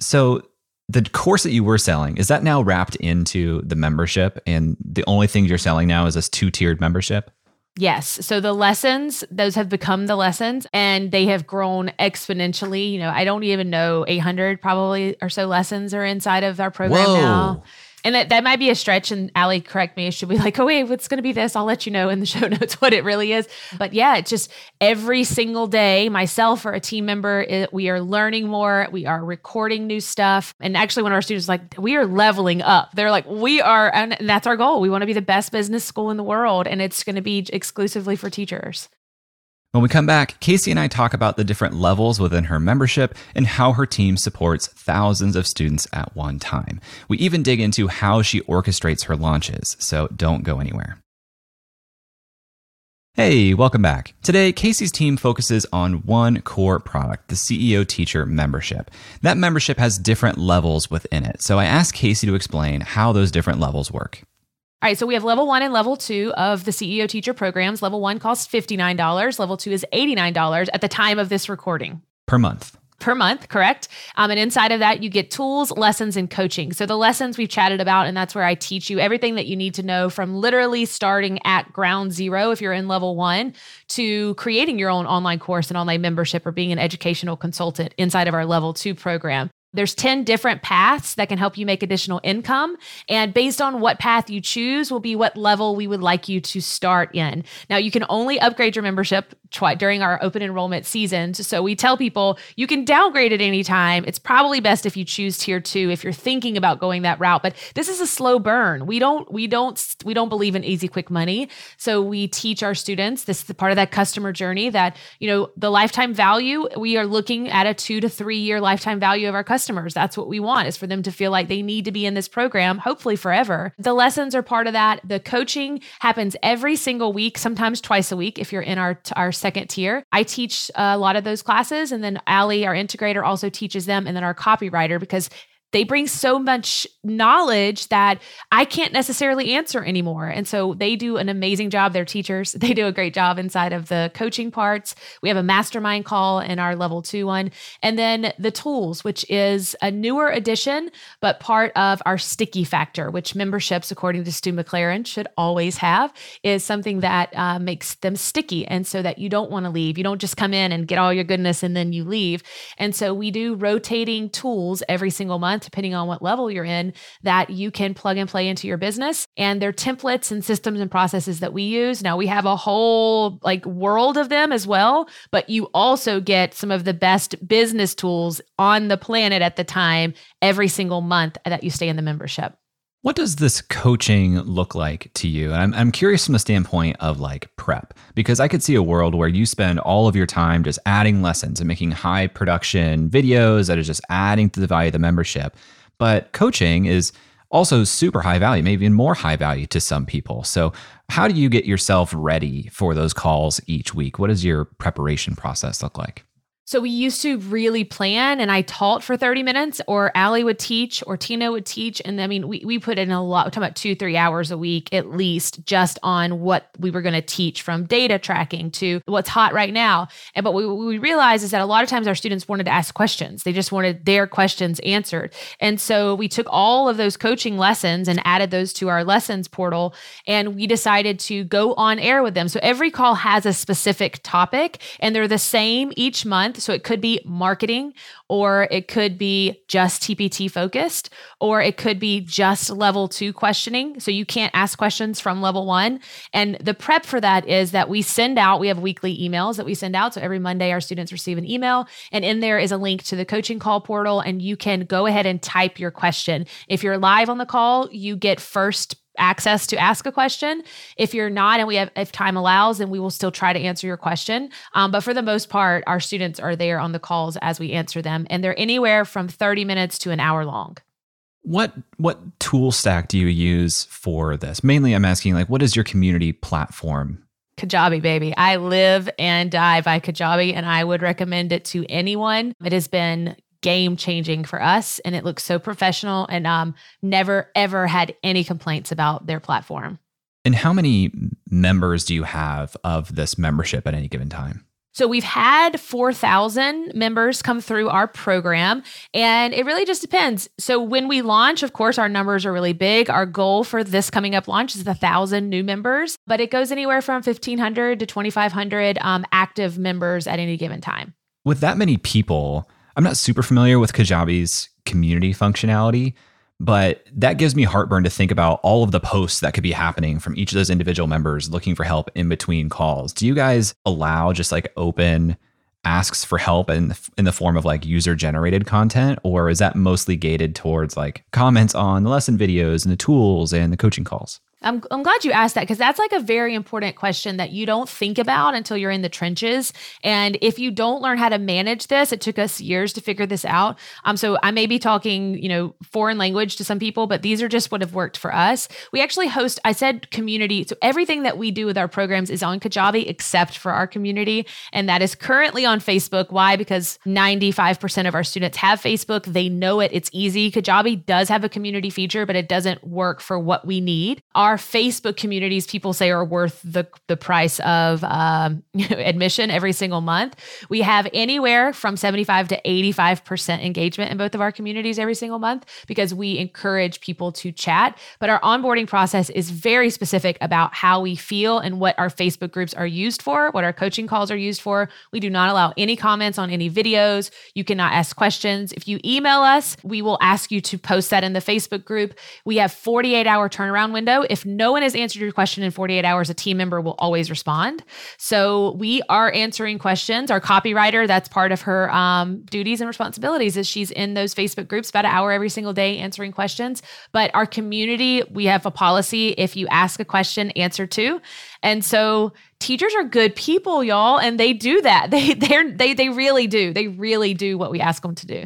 So the course that you were selling is that now wrapped into the membership and the only thing you're selling now is this two-tiered membership? Yes. So the lessons, those have become the lessons and they have grown exponentially. You know, I don't even know 800 probably or so lessons are inside of our program Whoa. now. And that, that might be a stretch. And Allie, correct me. Should be like, oh, wait, what's going to be this? I'll let you know in the show notes what it really is. But yeah, it's just every single day, myself or a team member, it, we are learning more. We are recording new stuff. And actually, one of our students like, we are leveling up. They're like, we are, and that's our goal. We want to be the best business school in the world. And it's going to be exclusively for teachers. When we come back, Kayse and I talk about the different levels within her membership and how her team supports thousands of students at one time. We even dig into how she orchestrates her launches, so don't go anywhere. Hey, welcome back. Today, Kayse's team focuses on one core product, the CEO Teacher membership. That membership has different levels within it, so I asked Kayse to explain how those different levels work. All right, so we have level one and level two of the CEO teacher programs. Level one costs $59, level two is $89 at the time of this recording. Per month per month, correct? Um, and inside of that, you get tools, lessons, and coaching. So the lessons we've chatted about, and that's where I teach you everything that you need to know from literally starting at ground zero if you're in level one to creating your own online course and online membership or being an educational consultant inside of our level two program. There's 10 different paths that can help you make additional income. And based on what path you choose, will be what level we would like you to start in. Now, you can only upgrade your membership during our open enrollment seasons. So we tell people you can downgrade at any time. It's probably best if you choose tier two if you're thinking about going that route. But this is a slow burn. We don't, we don't, we don't believe in easy, quick money. So we teach our students this is part of that customer journey that, you know, the lifetime value, we are looking at a two to three year lifetime value of our customers. That's what we want is for them to feel like they need to be in this program, hopefully forever. The lessons are part of that. The coaching happens every single week, sometimes twice a week if you're in our our second tier. I teach a lot of those classes and then Allie, our integrator, also teaches them and then our copywriter because they bring so much knowledge that I can't necessarily answer anymore. And so they do an amazing job. They're teachers. They do a great job inside of the coaching parts. We have a mastermind call in our level two one. And then the tools, which is a newer addition, but part of our sticky factor, which memberships, according to Stu McLaren, should always have, is something that uh, makes them sticky. And so that you don't want to leave. You don't just come in and get all your goodness and then you leave. And so we do rotating tools every single month depending on what level you're in, that you can plug and play into your business. And they're templates and systems and processes that we use. Now we have a whole like world of them as well, but you also get some of the best business tools on the planet at the time every single month that you stay in the membership. What does this coaching look like to you? And I'm, I'm curious from the standpoint of like prep, because I could see a world where you spend all of your time just adding lessons and making high production videos that is just adding to the value of the membership. But coaching is also super high value, maybe even more high value to some people. So, how do you get yourself ready for those calls each week? What does your preparation process look like? So we used to really plan and I taught for 30 minutes or Allie would teach or Tina would teach. And I mean, we, we put in a lot, we're talking about two, three hours a week at least just on what we were going to teach from data tracking to what's hot right now. And but what we, we realized is that a lot of times our students wanted to ask questions. They just wanted their questions answered. And so we took all of those coaching lessons and added those to our lessons portal. And we decided to go on air with them. So every call has a specific topic and they're the same each month so it could be marketing, or it could be just TPT focused, or it could be just level two questioning. So you can't ask questions from level one. And the prep for that is that we send out, we have weekly emails that we send out. So every Monday, our students receive an email, and in there is a link to the coaching call portal, and you can go ahead and type your question. If you're live on the call, you get first access to ask a question. If you're not, and we have, if time allows, then we will still try to answer your question. Um, but for the most part, our students are there on the calls as we answer them, and they're anywhere from 30 minutes to an hour long. What what tool stack do you use for this? Mainly, I'm asking like, what is your community platform? Kajabi, baby. I live and die by Kajabi, and I would recommend it to anyone. It has been game changing for us and it looks so professional and um never ever had any complaints about their platform. And how many members do you have of this membership at any given time? So we've had 4,000 members come through our program, and it really just depends. So when we launch, of course, our numbers are really big. Our goal for this coming up launch is 1,000 new members, but it goes anywhere from 1,500 to 2,500 um, active members at any given time. With that many people, I'm not super familiar with Kajabi's community functionality, but that gives me heartburn to think about all of the posts that could be happening from each of those individual members looking for help in between calls. Do you guys allow just like open asks for help in in the form of like user generated content or is that mostly gated towards like comments on the lesson videos and the tools and the coaching calls? I'm, I'm glad you asked that because that's like a very important question that you don't think about until you're in the trenches. And if you don't learn how to manage this, it took us years to figure this out. Um, so I may be talking, you know, foreign language to some people, but these are just what have worked for us. We actually host, I said community. So everything that we do with our programs is on Kajabi except for our community. And that is currently on Facebook. Why? Because 95% of our students have Facebook. They know it. It's easy. Kajabi does have a community feature, but it doesn't work for what we need. Our Facebook communities, people say are worth the, the price of um, admission every single month. We have anywhere from 75 to 85% engagement in both of our communities every single month because we encourage people to chat. But our onboarding process is very specific about how we feel and what our Facebook groups are used for, what our coaching calls are used for. We do not allow any comments on any videos. You cannot ask questions. If you email us, we will ask you to post that in the Facebook group. We have 48 hour turnaround window. If no one has answered your question in 48 hours, a team member will always respond. So we are answering questions. Our copywriter, that's part of her um, duties and responsibilities, is she's in those Facebook groups about an hour every single day answering questions. But our community, we have a policy if you ask a question, answer to. And so teachers are good people, y'all, and they do that. They they they they really do. They really do what we ask them to do.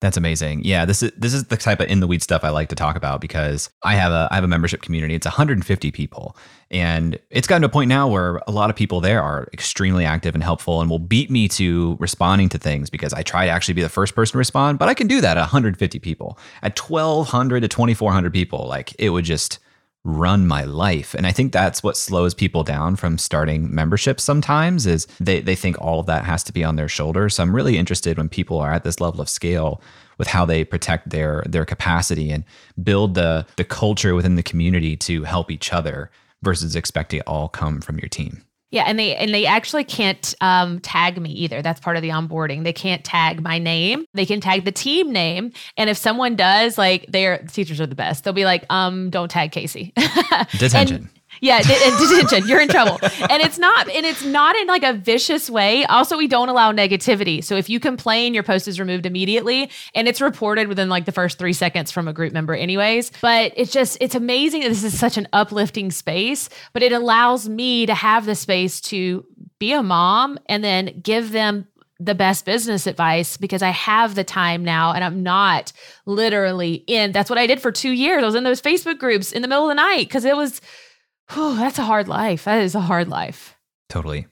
That's amazing. Yeah, this is this is the type of in the weed stuff I like to talk about because I have a I have a membership community. It's 150 people, and it's gotten to a point now where a lot of people there are extremely active and helpful, and will beat me to responding to things because I try to actually be the first person to respond. But I can do that at 150 people. At 1,200 to 2,400 people, like it would just run my life. And I think that's what slows people down from starting memberships sometimes is they, they think all of that has to be on their shoulders. So I'm really interested when people are at this level of scale with how they protect their their capacity and build the the culture within the community to help each other versus expecting it all come from your team. Yeah, and they and they actually can't um, tag me either. That's part of the onboarding. They can't tag my name. They can tag the team name. And if someone does, like their teachers are the best. They'll be like, um, don't tag Kayse. Detention. Yeah, detention. You're in trouble. And it's not, and it's not in like a vicious way. Also, we don't allow negativity. So if you complain, your post is removed immediately and it's reported within like the first three seconds from a group member, anyways. But it's just, it's amazing that this is such an uplifting space, but it allows me to have the space to be a mom and then give them the best business advice because I have the time now and I'm not literally in. That's what I did for two years. I was in those Facebook groups in the middle of the night because it was Whew, that's a hard life. That is a hard life. Totally.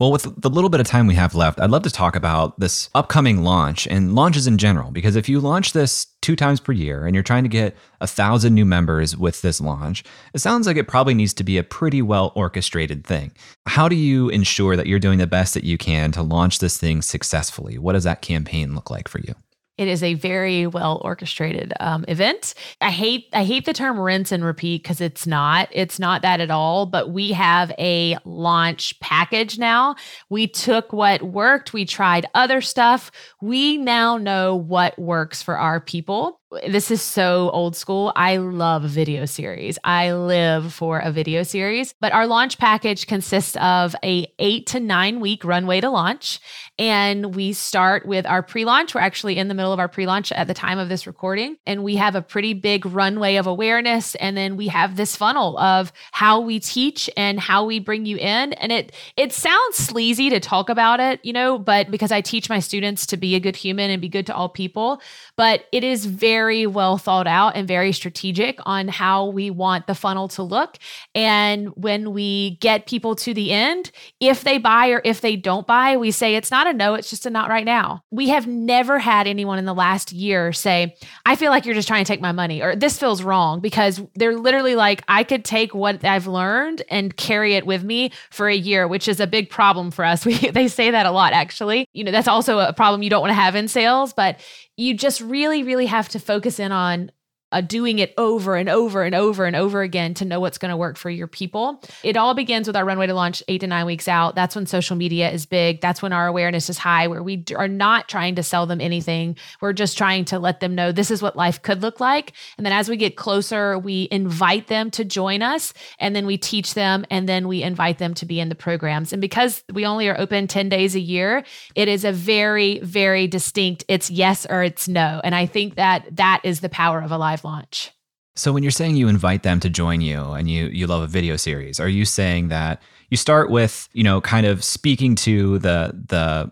Well, with the little bit of time we have left, I'd love to talk about this upcoming launch and launches in general. Because if you launch this two times per year and you're trying to get a thousand new members with this launch, it sounds like it probably needs to be a pretty well orchestrated thing. How do you ensure that you're doing the best that you can to launch this thing successfully? What does that campaign look like for you? It is a very well orchestrated um, event. I hate I hate the term rinse and repeat because it's not. It's not that at all. But we have a launch package now. We took what worked. We tried other stuff. We now know what works for our people this is so old school. I love video series. I live for a video series. But our launch package consists of a 8 to 9 week runway to launch and we start with our pre-launch. We're actually in the middle of our pre-launch at the time of this recording and we have a pretty big runway of awareness and then we have this funnel of how we teach and how we bring you in and it it sounds sleazy to talk about it, you know, but because I teach my students to be a good human and be good to all people, but it is very well thought out and very strategic on how we want the funnel to look. And when we get people to the end, if they buy or if they don't buy, we say it's not a no, it's just a not right now. We have never had anyone in the last year say, I feel like you're just trying to take my money or this feels wrong because they're literally like, I could take what I've learned and carry it with me for a year, which is a big problem for us. We, they say that a lot, actually. You know, that's also a problem you don't want to have in sales, but you just really, really have to focus in on uh, doing it over and over and over and over again to know what's going to work for your people. It all begins with our runway to launch eight to nine weeks out. That's when social media is big. That's when our awareness is high, where we are not trying to sell them anything. We're just trying to let them know this is what life could look like. And then as we get closer, we invite them to join us and then we teach them and then we invite them to be in the programs. And because we only are open 10 days a year, it is a very, very distinct it's yes or it's no. And I think that that is the power of a live live launch. So when you're saying you invite them to join you and you you love a video series, are you saying that you start with, you know, kind of speaking to the the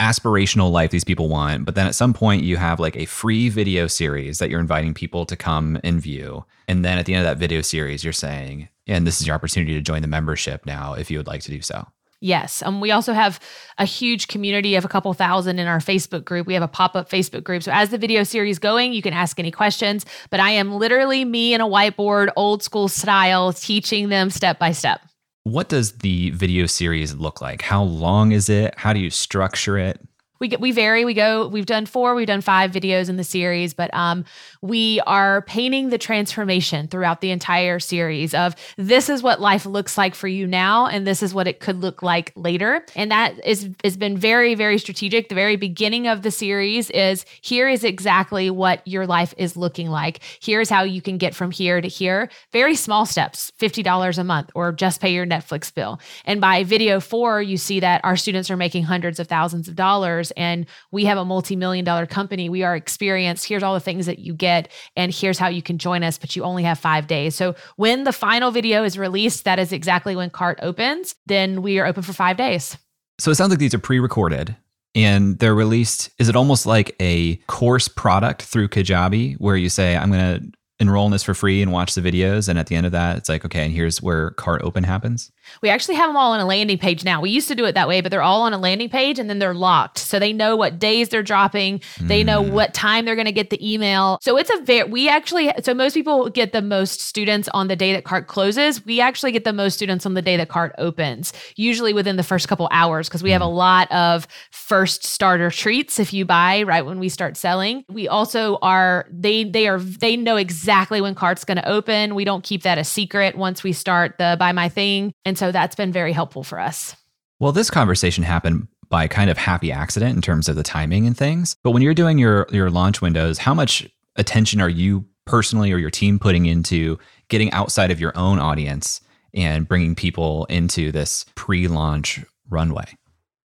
aspirational life these people want, but then at some point you have like a free video series that you're inviting people to come and view. And then at the end of that video series, you're saying, and this is your opportunity to join the membership now if you would like to do so. Yes. Um, we also have a huge community of a couple thousand in our Facebook group. We have a pop up Facebook group. So as the video series going, you can ask any questions. But I am literally me in a whiteboard, old school style, teaching them step by step. What does the video series look like? How long is it? How do you structure it? We get we vary. We go. We've done four. We've done five videos in the series, but um, we are painting the transformation throughout the entire series of this is what life looks like for you now, and this is what it could look like later. And that is has been very very strategic. The very beginning of the series is here is exactly what your life is looking like. Here's how you can get from here to here. Very small steps, fifty dollars a month, or just pay your Netflix bill. And by video four, you see that our students are making hundreds of thousands of dollars and we have a multi-million dollar company. We are experienced. Here's all the things that you get and here's how you can join us but you only have five days. So when the final video is released that is exactly when cart opens then we are open for five days. So it sounds like these are pre-recorded and they're released is it almost like a course product through kajabi where you say i'm going to enroll in this for free and watch the videos and at the end of that it's like okay and here's where cart open happens we actually have them all on a landing page now. We used to do it that way, but they're all on a landing page and then they're locked. So they know what days they're dropping. They know mm. what time they're going to get the email. So it's a very, we actually, so most people get the most students on the day that cart closes. We actually get the most students on the day that cart opens, usually within the first couple hours, because we have a mm. lot of first starter treats if you buy right when we start selling. We also are, they, they are, they know exactly when cart's going to open. We don't keep that a secret once we start the buy my thing. And so that's been very helpful for us. Well, this conversation happened by kind of happy accident in terms of the timing and things. But when you're doing your your launch windows, how much attention are you personally or your team putting into getting outside of your own audience and bringing people into this pre-launch runway?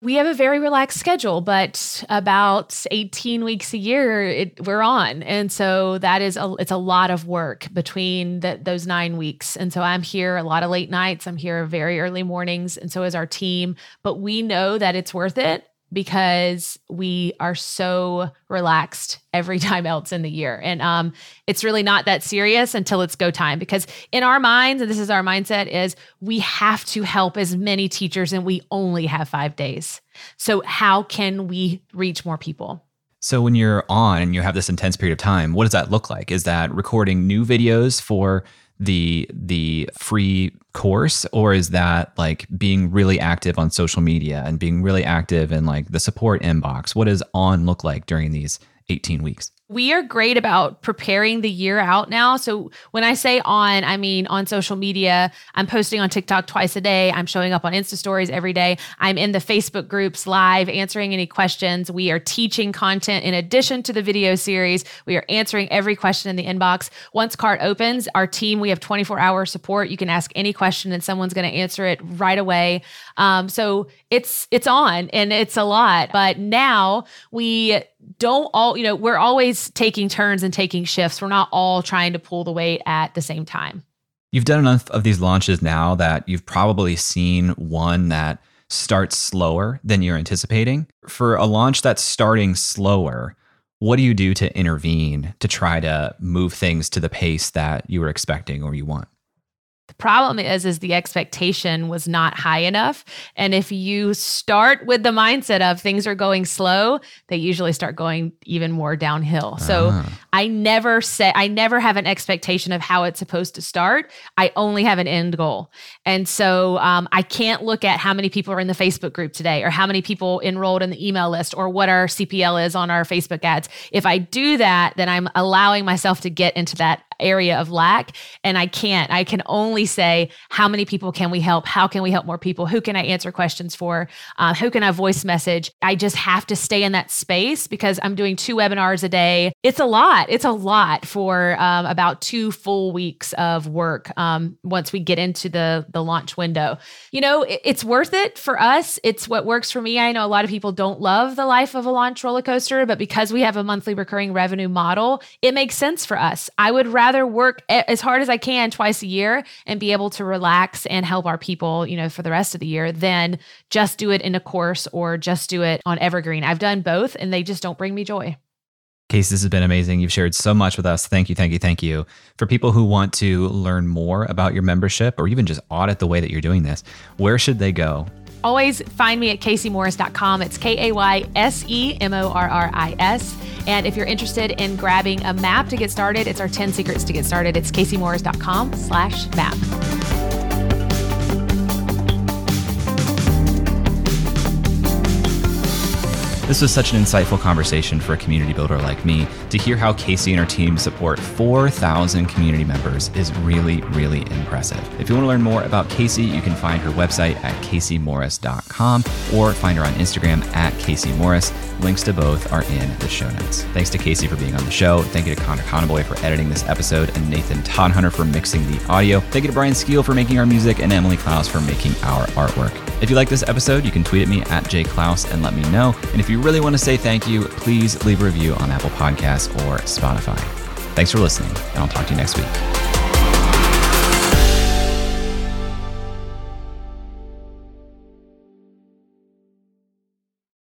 We have a very relaxed schedule, but about 18 weeks a year it, we're on. And so that is a, it's a lot of work between the, those 9 weeks. And so I'm here a lot of late nights, I'm here very early mornings and so is our team, but we know that it's worth it because we are so relaxed every time else in the year. And um, it's really not that serious until it's go time because in our minds, and this is our mindset, is we have to help as many teachers and we only have five days. So how can we reach more people? So when you're on and you have this intense period of time, what does that look like? Is that recording new videos for the the free course or is that like being really active on social media and being really active in like the support inbox? What does on look like during these 18 weeks we are great about preparing the year out now. So when I say on, I mean on social media. I'm posting on TikTok twice a day. I'm showing up on Insta stories every day. I'm in the Facebook groups live answering any questions. We are teaching content in addition to the video series. We are answering every question in the inbox. Once cart opens, our team, we have 24 hour support. You can ask any question and someone's going to answer it right away. Um, so it's it's on and it's a lot. But now we don't all, you know, we're always taking turns and taking shifts. We're not all trying to pull the weight at the same time. You've done enough of these launches now that you've probably seen one that starts slower than you're anticipating. For a launch that's starting slower, what do you do to intervene to try to move things to the pace that you were expecting or you want? Problem is is the expectation was not high enough. And if you start with the mindset of things are going slow, they usually start going even more downhill. So uh-huh. I never say I never have an expectation of how it's supposed to start. I only have an end goal. And so um, I can't look at how many people are in the Facebook group today or how many people enrolled in the email list or what our CPL is on our Facebook ads. If I do that, then I'm allowing myself to get into that area of lack. And I can't. I can only say, how many people can we help? How can we help more people? Who can I answer questions for? Uh, who can I voice message? I just have to stay in that space because I'm doing two webinars a day. It's a lot. It's a lot for um, about two full weeks of work um, once we get into the, the launch window. You know, it, it's worth it for us. It's what works for me. I know a lot of people don't love the life of a launch roller coaster, but because we have a monthly recurring revenue model, it makes sense for us. I would rather rather work as hard as I can twice a year and be able to relax and help our people, you know, for the rest of the year than just do it in a course or just do it on Evergreen. I've done both and they just don't bring me joy. Kayse, this has been amazing. You've shared so much with us. Thank you, thank you, thank you. For people who want to learn more about your membership or even just audit the way that you're doing this, where should they go? Always find me at kaysemorris.com. It's K A Y S E M O R R I S. And if you're interested in grabbing a map to get started, it's our 10 secrets to get started. It's kaysemorris.com slash map. This was such an insightful conversation for a community builder like me. To hear how Kayse and her team support 4,000 community members is really, really impressive. If you want to learn more about Kayse, you can find her website at kaysemorris.com or find her on Instagram at Kayse Morris. Links to both are in the show notes. Thanks to Kayse for being on the show. Thank you to Connor Conboy for editing this episode and Nathan Todhunter for mixing the audio. Thank you to Brian Skeel for making our music and Emily Clouse for making our artwork. If you like this episode, you can tweet at me at jayclouse and let me know. And if you really want to say thank you, please leave a review on Apple Podcasts or Spotify. Thanks for listening, and I'll talk to you next week.